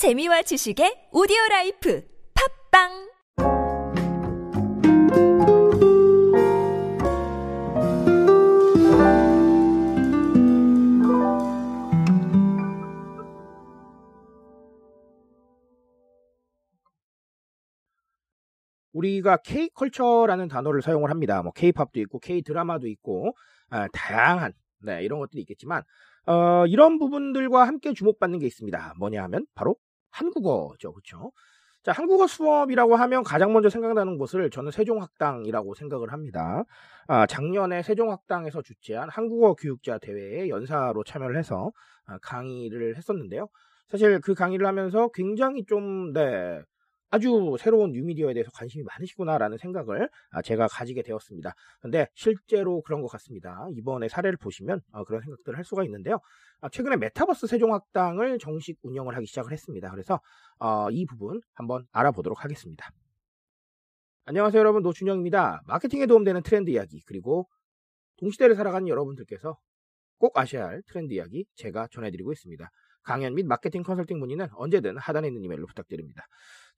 재미와 지식의 오디오 라이프 팟빵 우리가 K컬처라는 단어를 사용을 합니다. 뭐 K팝도 있고 K드라마도 있고 아, 다양한 네, 이런 것들이 있겠지만 어, 이런 부분들과 함께 주목받는 게 있습니다. 뭐냐 하면 바로 한국어죠. 그렇죠? 자, 한국어 수업이라고 하면 가장 먼저 생각나는 곳을 저는 세종학당이라고 생각을 합니다. 아, 작년에 세종학당에서 주최한 한국어 교육자 대회에 연사로 참여를 해서 아, 강의를 했었는데요. 사실 그 강의를 하면서 굉장히 좀, 네, 아주 새로운 뉴미디어에 대해서 관심이 많으시구나라는 생각을 아, 제가 가지게 되었습니다. 근데 실제로 그런 것 같습니다. 이번에 사례를 보시면 어, 그런 생각들을 할 수가 있는데요. 아, 최근에 메타버스 세종학당을 정식 운영을 하기 시작을 했습니다. 그래서 어, 이 부분 한번 알아보도록 하겠습니다. 안녕하세요 여러분 노준영입니다. 마케팅에 도움되는 트렌드 이야기 그리고 동시대를 살아가는 여러분들께서 꼭 아셔야 할 트렌드 이야기 제가 전해드리고 있습니다. 강연 및 마케팅 컨설팅 문의는 언제든 하단에 있는 이메일로 부탁드립니다.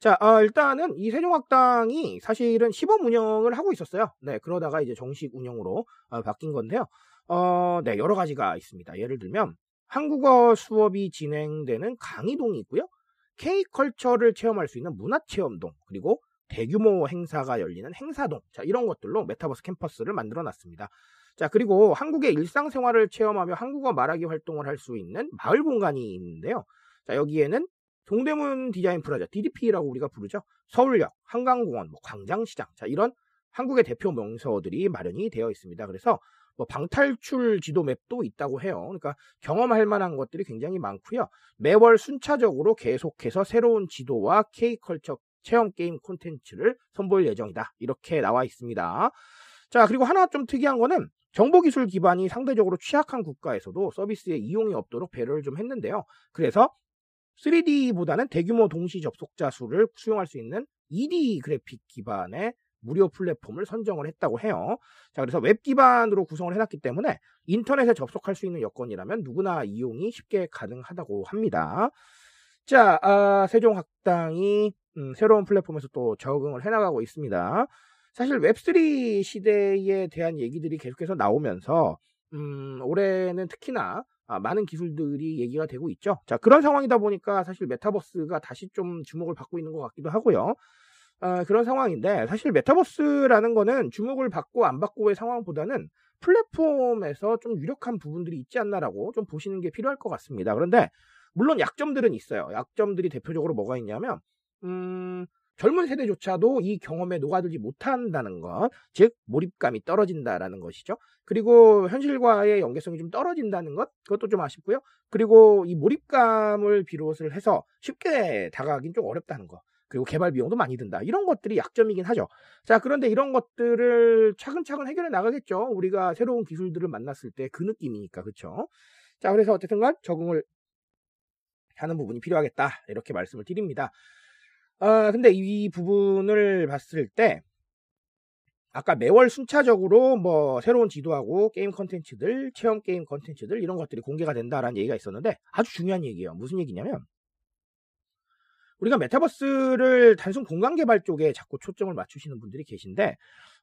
자, 어, 일단은 이 세종학당이 사실은 시범 운영을 하고 있었어요. 네, 그러다가 이제 정식 운영으로 어, 바뀐 건데요. 어, 네, 여러 가지가 있습니다. 예를 들면 한국어 수업이 진행되는 강의동이 있고요. K컬처를 체험할 수 있는 문화체험동, 그리고 대규모 행사가 열리는 행사동, 자, 이런 것들로 메타버스 캠퍼스를 만들어 놨습니다. 자, 그리고 한국의 일상생활을 체험하며 한국어 말하기 활동을 할 수 있는 마을 공간이 있는데요. 자, 여기에는 동대문 디자인 프라자, DDP라고 우리가 부르죠. 서울역, 한강공원, 뭐 광장시장, 자, 이런 한국의 대표 명소들이 마련이 되어 있습니다. 그래서 뭐 방탈출 지도 맵도 있다고 해요. 그러니까 경험할 만한 것들이 굉장히 많고요. 매월 순차적으로 계속해서 새로운 지도와 K컬처 체험 게임 콘텐츠를 선보일 예정이다. 이렇게 나와 있습니다. 자, 그리고 하나 좀 특이한 거는 정보기술 기반이 상대적으로 취약한 국가에서도 서비스에 이용이 없도록 배려를 좀 했는데요. 그래서 3D보다는 대규모 동시 접속자 수를 수용할 수 있는 2D 그래픽 기반의 무료 플랫폼을 선정을 했다고 해요. 자, 그래서 웹 기반으로 구성을 해놨기 때문에 인터넷에 접속할 수 있는 여건이라면 누구나 이용이 쉽게 가능하다고 합니다. 자, 아, 세종학당이 음, 새로운 플랫폼에서 또 적응을 해나가고 있습니다. 사실 웹3 시대에 대한 얘기들이 계속해서 나오면서 음, 올해는 특히나 아, 많은 기술들이 얘기가 되고 있죠. 자, 그런 상황이다 보니까 사실 메타버스가 다시 좀 주목을 받고 있는 것 같기도 하고요. 아, 그런 상황인데 사실 메타버스라는 거는 주목을 받고 안 받고의 상황보다는 플랫폼에서 좀 유력한 부분들이 있지 않나라고 좀 보시는 게 필요할 것 같습니다. 그런데 물론 약점들은 있어요. 약점들이 대표적으로 뭐가 있냐면 음, 젊은 세대조차도 이 경험에 녹아들지 못한다는 것, 즉 몰입감이 떨어진다라는 것이죠. 그리고 현실과의 연계성이 좀 떨어진다는 것, 그것도 좀 아쉽고요. 그리고 이 몰입감을 비롯을 해서 쉽게 다가가긴 좀 어렵다는 것. 그리고 개발 비용도 많이 든다. 이런 것들이 약점이긴 하죠. 자, 그런데 이런 것들을 차근차근 해결해 나가겠죠. 우리가 새로운 기술들을 만났을 때 그 느낌이니까, 그렇죠? 자, 그래서 어쨌든 간 적응을 하는 부분이 필요하겠다. 이렇게 말씀을 드립니다. 아, 근데 이 부분을 봤을 때 아까 매월 순차적으로 뭐 새로운 지도하고 게임 컨텐츠들, 체험 게임 컨텐츠들 이런 것들이 공개가 된다라는 얘기가 있었는데 아주 중요한 얘기예요. 무슨 얘기냐면 우리가 메타버스를 단순 공간 개발 쪽에 자꾸 초점을 맞추시는 분들이 계신데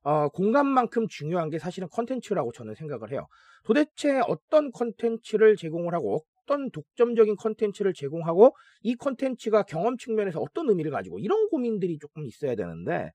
어, 공간만큼 중요한 게 사실은 컨텐츠라고 저는 생각을 해요. 도대체 어떤 컨텐츠를 제공을 하고 어떤 독점적인 컨텐츠를 제공하고 이 컨텐츠가 경험 측면에서 어떤 의미를 가지고 이런 고민들이 조금 있어야 되는데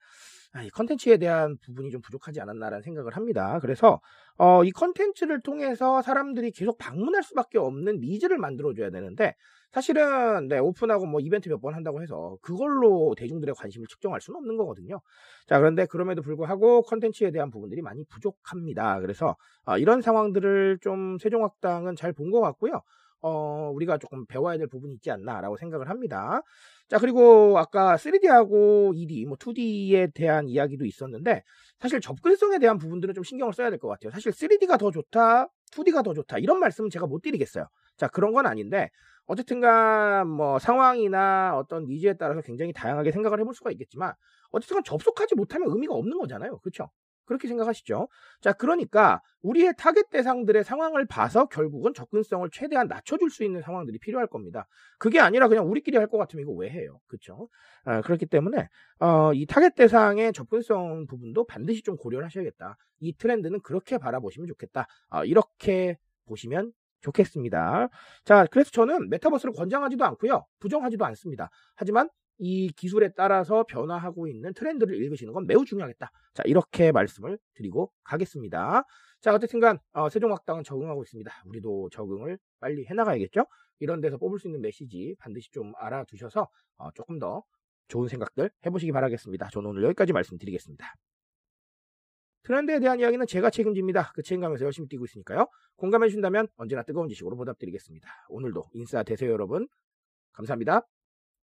아, 이 컨텐츠에 대한 부분이 좀 부족하지 않았나라는 생각을 합니다. 그래서 어, 이 컨텐츠를 통해서 사람들이 계속 방문할 수밖에 없는 needs를 만들어줘야 되는데 사실은 네, 오픈하고 뭐 이벤트 몇 번 한다고 해서 그걸로 대중들의 관심을 측정할 수는 없는 거거든요. 자 그런데 그럼에도 불구하고 컨텐츠에 대한 부분들이 많이 부족합니다. 그래서 어, 이런 상황들을 좀 세종학당은 잘 본 것 같고요. 어, 우리가 조금 배워야 될 부분이 있지 않나라고 생각을 합니다. 자, 그리고 아까 3D하고 2D, 뭐 2D에 대한 이야기도 있었는데, 사실 접근성에 대한 부분들은 좀 신경을 써야 될 것 같아요. 사실 3D가 더 좋다, 2D가 더 좋다, 이런 말씀은 제가 못 드리겠어요. 자, 그런 건 아닌데, 어쨌든간 뭐 상황이나 어떤 needs에 따라서 굉장히 다양하게 생각을 해볼 수가 있겠지만, 어쨌든 접속하지 못하면 의미가 없는 거잖아요. 그렇죠? 그렇게 생각하시죠? 자, 그러니까 우리의 타겟 대상들의 상황을 봐서 결국은 접근성을 최대한 낮춰줄 수 있는 상황들이 필요할 겁니다. 그게 아니라 그냥 우리끼리 할 것 같으면 이거 왜 해요? 그렇죠? 아, 그렇기 때문에 어, 이 타겟 대상의 접근성 부분도 반드시 좀 고려를 하셔야겠다. 이 트렌드는 그렇게 바라보시면 좋겠다. 아, 이렇게 보시면 좋겠습니다. 자, 그래서 저는 메타버스를 권장하지도 않고요. 부정하지도 않습니다. 하지만 이 기술에 따라서 변화하고 있는 트렌드를 읽으시는 건 매우 중요하겠다. 자, 이렇게 말씀을 드리고 가겠습니다. 자, 어쨌든간 어, 세종학당은 적응하고 있습니다. 우리도 적응을 빨리 해나가야겠죠? 이런 데서 뽑을 수 있는 메시지 반드시 좀 알아두셔서 어, 조금 더 좋은 생각들 해보시기 바라겠습니다. 저는 오늘 여기까지 말씀드리겠습니다. 트렌드에 대한 이야기는 제가 책임집니다. 그 책임감에서 열심히 뛰고 있으니까요. 공감해 주신다면 언제나 뜨거운 지식으로 보답드리겠습니다. 오늘도 인싸 되세요 여러분. 감사합니다.